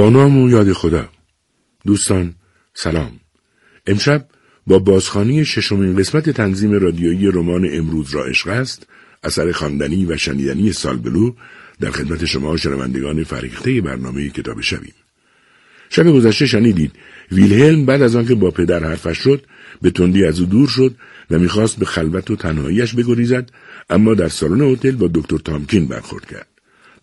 با نام و یاد خدا. دوستان سلام. امشب با بازخانی ششمین قسمت تنظیم رادیویی رمان امروز را عشق است اثر خواندنی و شنیدنی سالبلو در خدمت شما شنوندگان فریخته برنامه کتاب شویم شب گذشته شنیدید ویلهلم بعد از آنکه با پدر حرفش شد به تندی از او دور شد و می‌خواست به خلوت و تنهاییش بگریزد اما در سالن هتل با دکتر تامکین برخورد کرد.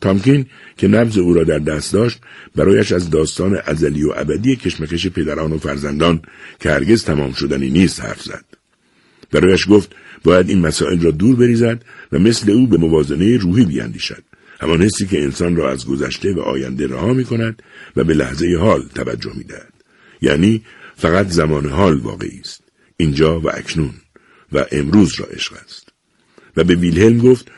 تامکین که نبز او را در دست داشت برایش از داستان ازلی و ابدی کشمکش پدران و فرزندان که هرگز تمام شدنی نیست حرف زد برایش گفت باید این مسائل را دور بریزد و مثل او به موازنه روحی بیاندیشد همان حسی که انسان را از گذشته و آینده رها می کند و به لحظه حال توجه می دهد. یعنی فقط زمان حال واقعی است. اینجا و اکنون و امروز را عشق است. و به ویلهلم گفت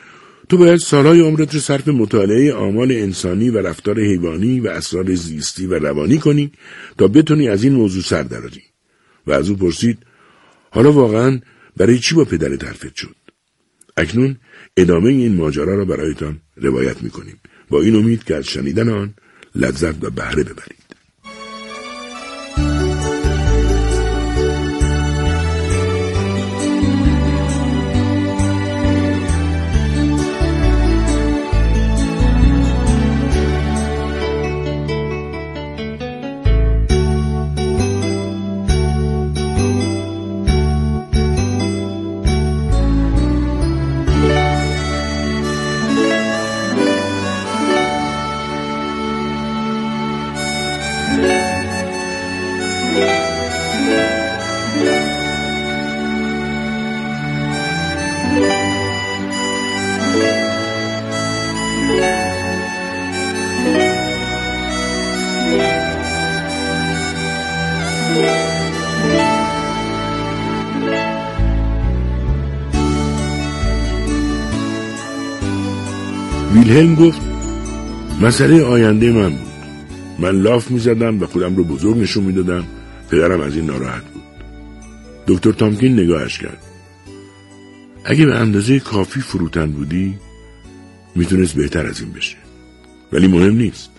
تو باید سالهای عمرت رو صرف مطالعه آمال انسانی و رفتار حیوانی و اسرار زیستی و روانی کنی تا بتونی از این موضوع سر دراری. و از او پرسید حالا واقعا برای چی با پدرت حرفت شد؟ اکنون ادامه این ماجرا را برایتان روایت می‌کنیم. با این امید که از شنیدن آن لذت و بهره ببرید. ویلهلم گفت مسئله آینده من بود. من لاف می‌زدم و خودم رو بزرگ نشون می‌دادم. پدرم از این ناراحت بود. دکتر تامکین نگاهش کرد. اگه به اندازه کافی فروتن بودی می‌تونست بهتر از این بشه. ولی مهم نیست.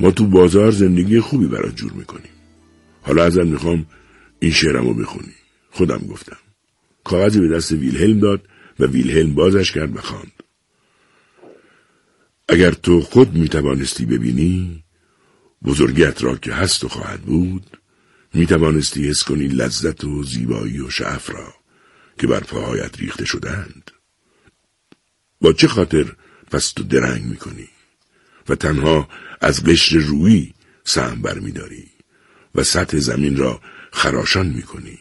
ما تو بازار زندگی خوبی برات جور می‌کنیم. حالا ازت می‌خوام این شعرم رو بخونی. خودم گفتم. کاغذی به دست ویلهلم داد و ویلهلم بازش کرد و خواند. اگر تو خود می توانستی ببینی بزرگیت را که هست و خواهد بود می توانستی حس کنی لذت و زیبایی و شعف را که بر پاهایت ریخته شدند با چه خاطر پس تو درنگ می کنی و تنها از قشر روی سهم بر می داری و سطح زمین را خراشان می کنی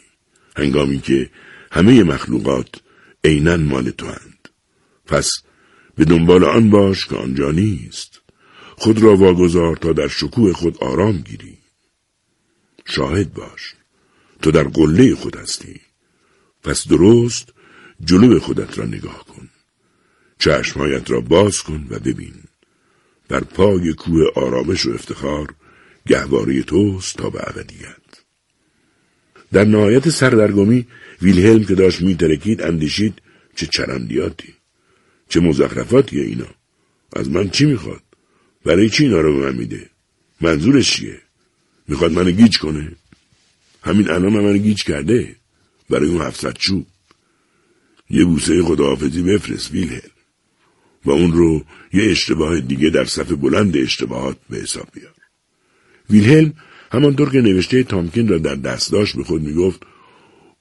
هنگامی که همه مخلوقات عینا مال تو هند. پس به دنبال آن باش که آنجا نیست. خود را واگذار تا در شکوه خود آرام گیری. شاهد باش تو در قله خود هستی. پس درست جلو خودت را نگاه کن. چشمهایت را باز کن و ببین. بر پای کوه آرامش و افتخار گهواره توست تا به ابدیت. در نهایت سردرگمی ویلهلم که داشت میترکید اندیشید چه چرندیاتی. چه مزخرفاتیه اینا؟ از من چی می‌خواد؟ برای چی اینا رو به من میده؟ منظورش چیه؟ می‌خواد منو گیج کنه؟ همین الان من منو گیج کرده؟ برای اون هفتصد چوب. یه بوسه خداحافظی بفرست ویلهل. و اون رو یه اشتباه دیگه در صف بلند اشتباهات به حساب بیار. ویلهلم همانطور که نوشته تامکین را در دست داشت به خود می‌گفت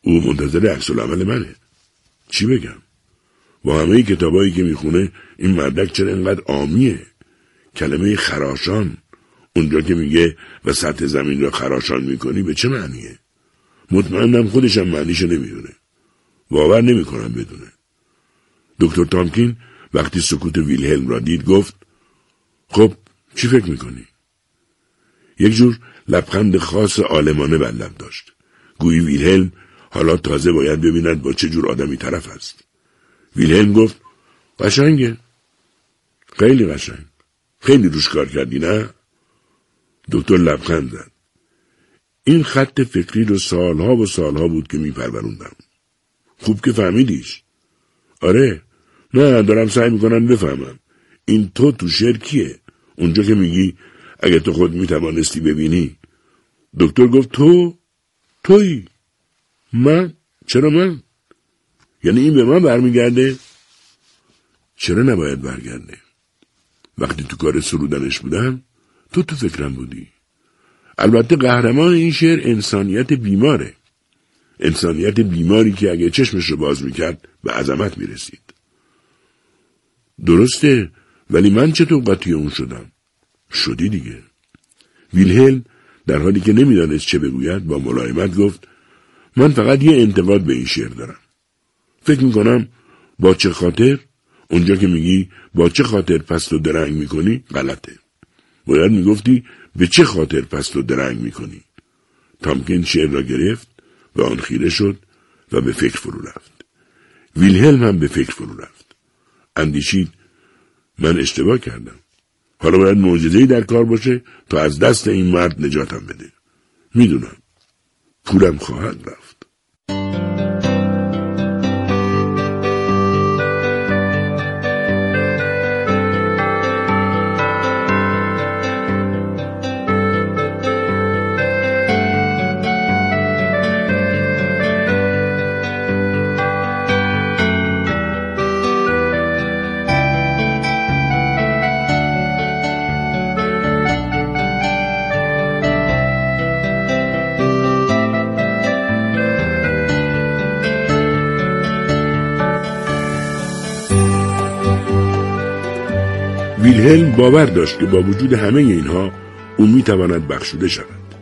او منتظر عکس منه. چی بگم؟ با همه کتابایی که می‌خونه این مردک چرا انقدر آمیه کلمه خراشان. اونجا که میگه و سطح زمین را خراشان می‌کنی به چه معنیه؟ مطمئنم خودشم معنیشو نمی‌دونه. باور نمی‌کنم بدونه. دکتر تامکین وقتی سکوت ویلهلم را دید گفت خب چی فکر می‌کنی؟ یک جور لبخند خاص آلمانه بر داشت. گویی ویلهلم حالا تازه باید ببیند با چه جور آدمی طرف است. ویلهلم گفت قشنگه. خیلی قشنگ. خیلی روش کار کردی نه؟ دکتر لبخند زد. این خط فکری رو سالها و سالها بود که میپروروندم. خوب که فهمیدیش. آره. نه دارم سعی می‌کنم بفهمم. این تو تو شعر کیه؟ اونجا که میگی اگه تو خود می‌توانستی ببینی. دکتر گفت تو؟ توی من؟ چرا من؟ یعنی این به من برمیگرده. چرا نباید برگرده؟ وقتی تو کار سرودنش بودم تو تو فکرم بودی. البته قهرمان این شعر انسانیت بیماره. انسانیت بیماری که اگه چشمش رو باز می‌کرد به عظمت می‌رسید. درسته ولی من چطور قاطی اون شدم؟ شدی دیگه. ویلهلم در حالی که نمی‌دانست چه بگوید با ملایمت گفت من فقط یه انتقاد به این شعر دارم. فکر می‌کنم با چه خاطر؟ اونجا که میگی با چه خاطر پست و درنگ می‌کنی؟ غلطه. باید می‌گفتی به چه خاطر پست و درنگ می‌کنی؟ تامکین شعر را گرفت و آن خیره شد و به فکر فرو رفت. ویلهلم هم به فکر فرو رفت. اندیشید من اشتباه کردم. حالا باید معجزهای در کار باشه تا از دست این مرد نجاتم بده. می‌دونم. پولم خواهد رفت. باور داشت که با وجود همه اینها او می‌تواند بخشوده شود.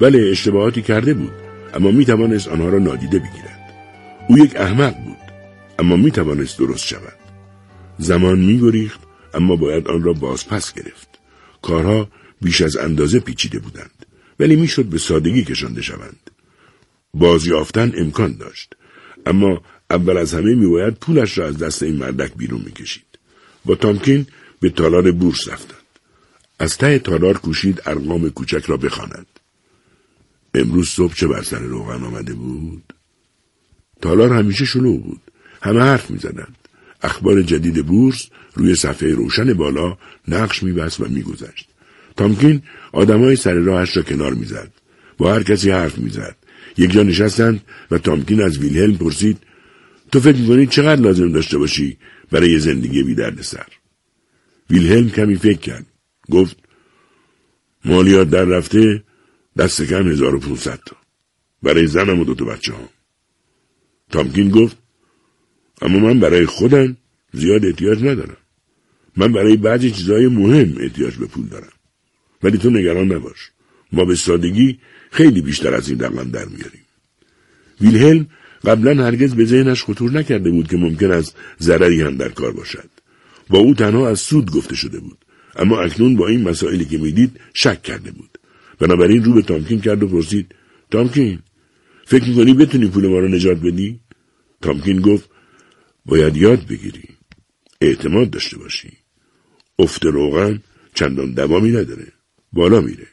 بله اشتباهاتی کرده بود اما می‌توانست آنها را نادیده بگیرد. او یک احمق بود اما می‌توانست درست شود. زمان میگریخت اما باید آن را بازپس گرفت. کارها بیش از اندازه پیچیده بودند ولی می‌شد به سادگی کشانده شوند. بازیافتن امکان داشت اما اول از همه میباید پولش را از دست این مردک بیرون می‌کشید. با تامکین به تالار بورس رفتند. از ته تالار کوشید ارقام کوچک را بخواند. امروز صبح چه بر سر روغن آمده بود؟ تالار همیشه شلو بود. همه حرف می‌زدند. اخبار جدید بورس روی صفحه روشن بالا نقش میبست و میگذشت. تامکین آدمای سر راهش را کنار می‌زد. با هر کسی حرف می‌زد. یک جا نشستند و تامکین از ویلهلم پرسید تو فکر می‌کنی چقدر لازم داشته باشی برای زندگی بی؟ ویلهلم کمی فکر کرد. گفت مالیات در رفته دست کم 1500 تا. برای زنم و دوتا بچه ها. تامکین گفت اما من برای خودم زیاد احتیاج ندارم. من برای بعضی چیزهای مهم احتیاج به پول دارم. ولی تو نگران نباش. ما به سادگی خیلی بیشتر از این رقم در میاریم. ویلهلم قبلا هرگز به ذهنش خطور نکرده بود که ممکن است ضرری هم در کار باشد. با او تنها از سود گفته شده بود. اما اکنون با این مسائلی که می‌دید شک کرده بود. بنابراین رو به تامکین کرد و پرسید تامکین فکر می‌کنی بتونی پول ما رو نجات بدی؟ تامکین گفت باید یاد بگیری اعتماد داشته باشی. افت روغن چندان دوامی نداره بالا میره.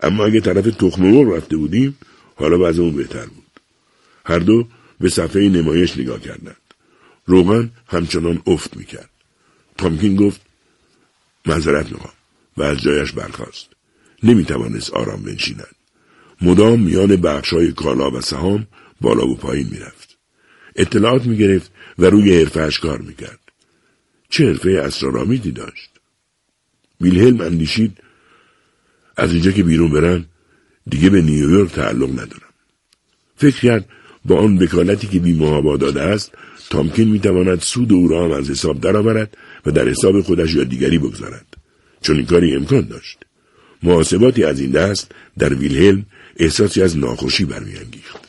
اما اگه طرف تخم مرغ رفته بودیم حالا وضع اون بهتر بود. هر دو به صفحه نمایش نگاه کردند. روغن همچنان افت می‌کرد. تامکین گفت معذرت می‌خوام و از جایش برخاست. نمی‌توانست آرام بنشیند. مدام میان بخشای کالا و سهام بالا و پایین می‌رفت. اطلاعات می‌گرفت و روی حرفهاش کار می‌کرد. چه حرفه اسرارآمیزی داشت؟ ویلهلم اندیشید از اینجا که بیرون برم دیگه به نیویورک تعلق ندارم. فکر کرد با آن وکالتی که بیمهابا داده است تامکین می‌تواند سود او را هم از حساب درآورد و در حساب خودش یا دیگری بگذارد. چون این کاری امکان داشت. محاسباتی از این دست در ویلهلم احساسی از ناخوشی برمیانگیخت.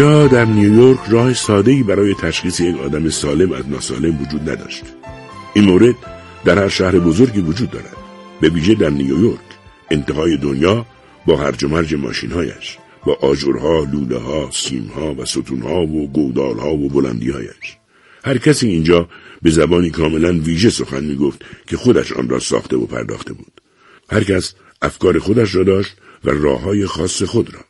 در نیویورک راه ساده‌ای برای تشخیص یک آدم سالم از ناسالم وجود نداشت. این مورد در هر شهر بزرگی وجود دارد. به ویژه در نیویورک انتهای دنیا با هرج و مرج ماشینهایش با آجرها، لوله ها، سیم ها و ستون ها و گودال ها و بلندی هایش. هر کسی اینجا به زبانی کاملا ویژه سخن می گفت که خودش آن را ساخته و پرداخته بود. هر کس افکار خودش را داشت و راه های خاص خود را.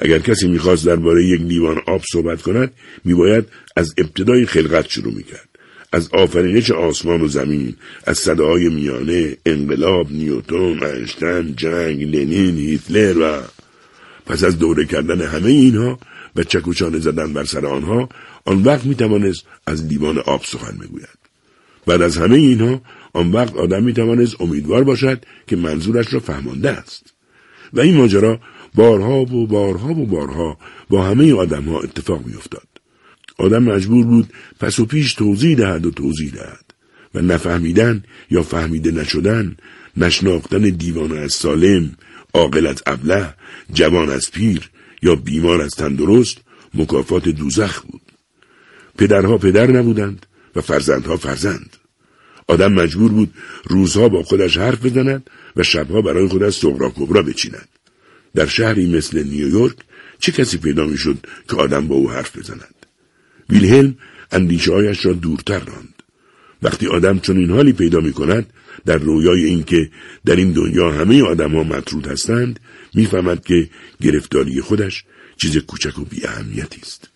اگر کسی می‌خواست درباره یک لیوان آب صحبت کند میباید از ابتدای خلقت شروع می‌کرد. از آفرینش آسمان و زمین از صداهای میانه انقلاب نیوتون انشتن جنگ لنین هیتلر و پس از دوره کردن همه اینها و چکوچانه زدن بر سر آنها آن وقت می‌توانست از لیوان آب سخن بگوید بعد از همه اینها آن وقت آدم می‌توانست امیدوار باشد که منظورش را فهمانده است. و این ماجرا بارها و بارها و بارها با همه آدم ها اتفاق میافتاد. آدم مجبور بود پس و پیش توضیح دهد و توضیح دهد و نفهمیدن یا فهمیده نشدن نشناختن دیوانه از سالم عاقل از ابله جوان از پیر یا بیمار از تندرست مکافات دوزخ بود. پدرها پدر نبودند و فرزندها فرزند. آدم مجبور بود روزها با خودش حرف بزند و شبها برای خودش سغرا کبرا بچیند. در شهری مثل نیویورک چه کسی پیدا می‌شد که آدم با او حرف بزند ویلهلم اندیشههایش را دورتر راند وقتی آدم چون این حالی پیدا می کند در رویای اینکه در این دنیا همه آدم ها مطرود هستند می‌فهمد که گرفتاری خودش چیز کوچک و بی اهمیتی است.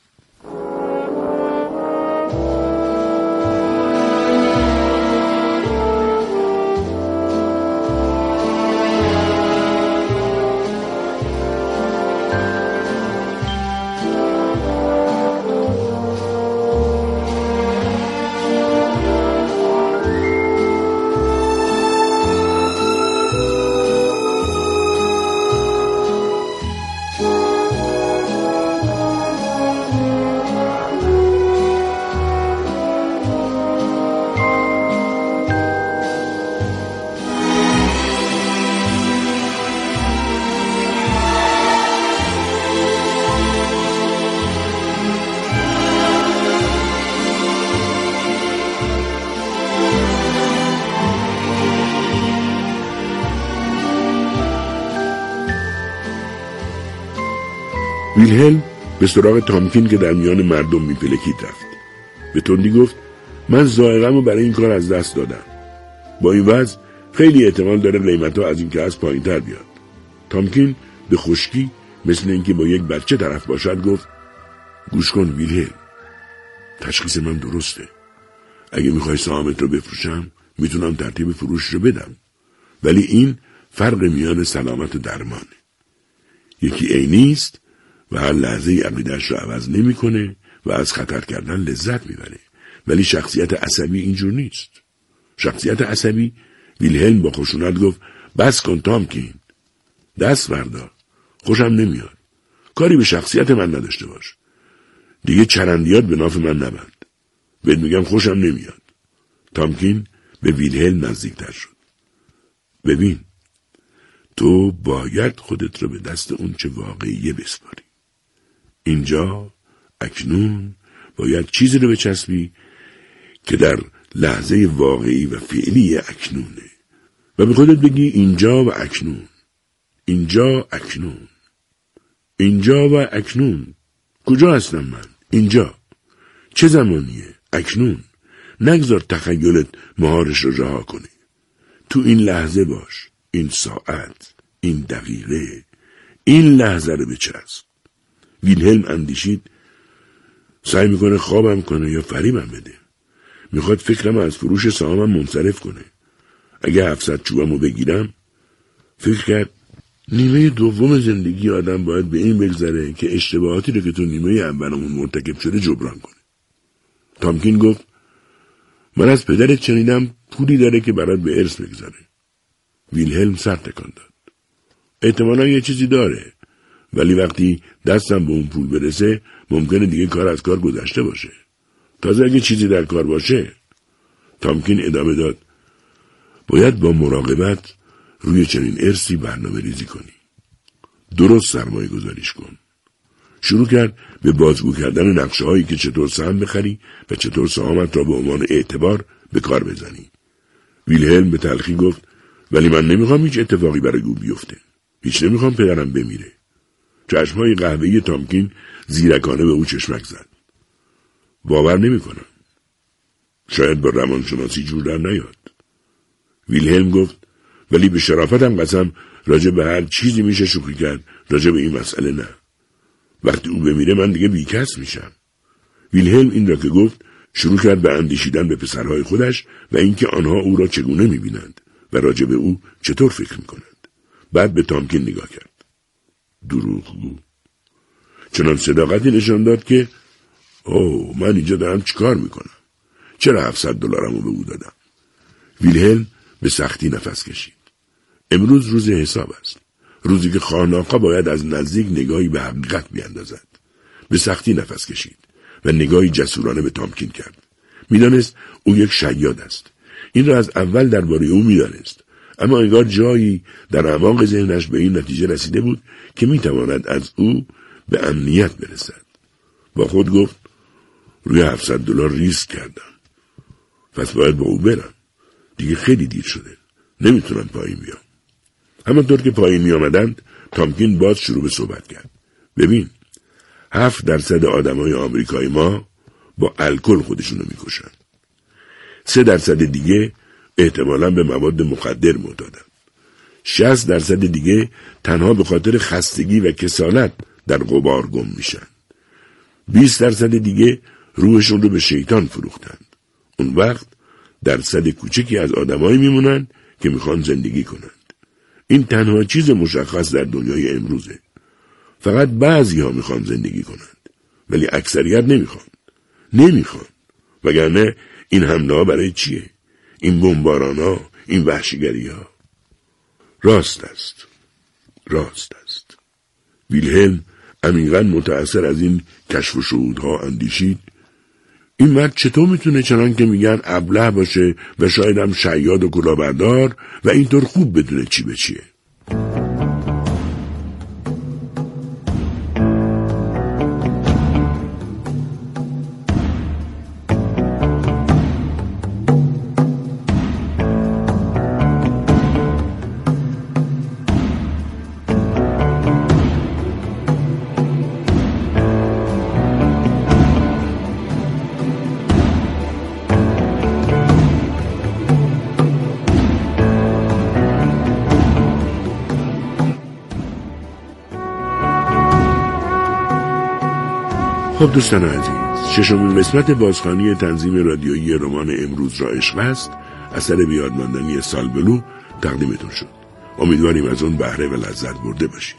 ویلهلم به سراغ تامکین که در میان مردم میپلکید رفت. به تندی گفت من زائقم رو برای این کار از دست دادم. با این وضع خیلی احتمال داره قیمت ها از این که از پایین تر بیاد. تامکین به خشکی مثل اینکه با یک بچه طرف باشد گفت گوش کن ویلهلم تشخیص من درسته. اگه می‌خوای سهامت رو بفروشم می‌تونم ترتیب فروش رو بدم. ولی این فرق میان سلامت و درمانه یکی عینی است و هر لحظه عقیدش را عوض نمی‌کنه و از خطر کردن لذت می‌بره. ولی شخصیت عصبی اینجور نیست. شخصیت عصبی ویلهلم با خشونت گفت بس کن تامکین دست بردار خوشم نمیاد. کاری به شخصیت من نداشته باش. دیگه چرندیات به ناف من نبند. بهت میگم خوشم نمیاد. تامکین به ویلهلم نزدیکتر شد. ببین تو باید خودت رو به دست اون چه واقعیه بسپاری. اینجا اکنون باید چیزی رو بچسبی که در لحظه واقعی و فعلی اکنونه. و به خودت بگی اینجا و اکنون. اینجا اکنون. اینجا و اکنون. کجا هستم من؟ اینجا. چه زمانیه؟ اکنون. نگذار تخیلت مهارش رو رها کنی. تو این لحظه باش. این ساعت. این دقیقه. این لحظه رو بچسب. ویلهلم اندیشید. سعی می‌کنه خوابم کنه یا فریبم بده. می‌خواد فکرم از فروش سهامم منصرف کنه. اگه هفتصد چوبمو بگیرم فکر کرد نیمه دوم زندگی آدم باید به این بگذره که اشتباهاتی رو که تو نیمه اولمون مرتکب شده جبران کنه. تامکین گفت من از پدرت شنیدم پولی داره که برات به ارث بگذاره ویلهلم سر تکان داد. احتمالا یه چیزی داره. ولی وقتی دستم به اون پول برسه ممکنه دیگه کار از کار گذشته باشه. تازه اگه چیزی در کار باشه تامکین ادامه داد. باید با مراقبت روی چنین ارسی برنامه ریزی کنی. درست سرمایه گذاریش کن. شروع کرد به بازگو کردن نقشه هایی که چطور سهم بخری و چطور سهامت را به عنوان اعتبار به کار بزنی. ویلهلم به تلخی گفت ولی من نمی‌خوام هیچ اتفاقی برای او بیفته. هیچ نمی‌خوام پدرم بمیره. چشمهای قهوه‌ای تامکین زیرکانه به او چشمک زد. باور نمی‌کنم. شاید با روانشناسی جور در نیاد. ویلهلم گفت ولی به شرافتم قسم راجع به هر چیزی میشه شوخی کرد راجع به این مسئله نه. وقتی او بمیره من دیگه بیکس میشم. ویلهلم این را که گفت شروع کرد به اندیشیدن به پسرهای خودش و اینکه آنها او را چگونه می‌بینند و راجع به او چطور فکر می‌کنند. بعد به تامکین نگاه کرد. دروغگو چنان صداقتی نشان داد که اوه من اینجا دارم چیکار می‌کنم؟ چرا هفتصد دلارمو به او دادم؟ ویلهلم به سختی نفس کشید. امروز روز حساب است. روزی که خاناقا باید از نزدیک نگاهی به حقیقت بیاندازد. به سختی نفس کشید و نگاهی جسورانه به تامکین کرد. می‌دانست او یک شیاد است. این را از اول درباره او می‌دانست. اما انگار جایی در اعماق ذهنش به این نتیجه رسیده بود که می‌تواند از او به امنیت برسد. با خود گفت روی هفتصد دلار ریسک کردم. پس باید با او برم. دیگه خیلی دیر شده. نمی‌تونم پایین بیام. همانطور که پایین می آمدند تامکین باز شروع به صحبت کرد. ببین هفت درصد آدمای آمریکای ما با الکل خودشونو می‌کشن. سه درصد دیگه احتمالا به مواد مخدر معتادن. شست درصد دیگه تنها به خاطر خستگی و کسالت در قبار گم میشن. بیست درصد دیگه روحشون رو به شیطان فروختند اون وقت درصد کوچکی از آدمایی میمونن که می‌خوان زندگی کنند. این تنها چیز مشخص در دنیای امروزه. فقط بعضی ها می‌خوان زندگی کنند ولی اکثریت نمی‌خوان. نمی‌خوان. وگرنه این حمله ها برای چیه؟ این بمباران ها این وحشیگری ها راست است. راست است. ویلهلم عمیقا متأثر از این کشف و شهودها اندیشید. این مرد چطور می‌تونه چنان که میگن ابله باشه و شاید هم شیاد و کلاهبردار و اینطور خوب بدونه چی به چیه؟ خب دوستان عزیز ششمین قسمت بازخانی تنظیم رادیویی رمان امروز را عشق است. اثر بیادماندنی سالبلو تقدیمتون شد. امیدواریم از اون بهره و لذت برده باشید.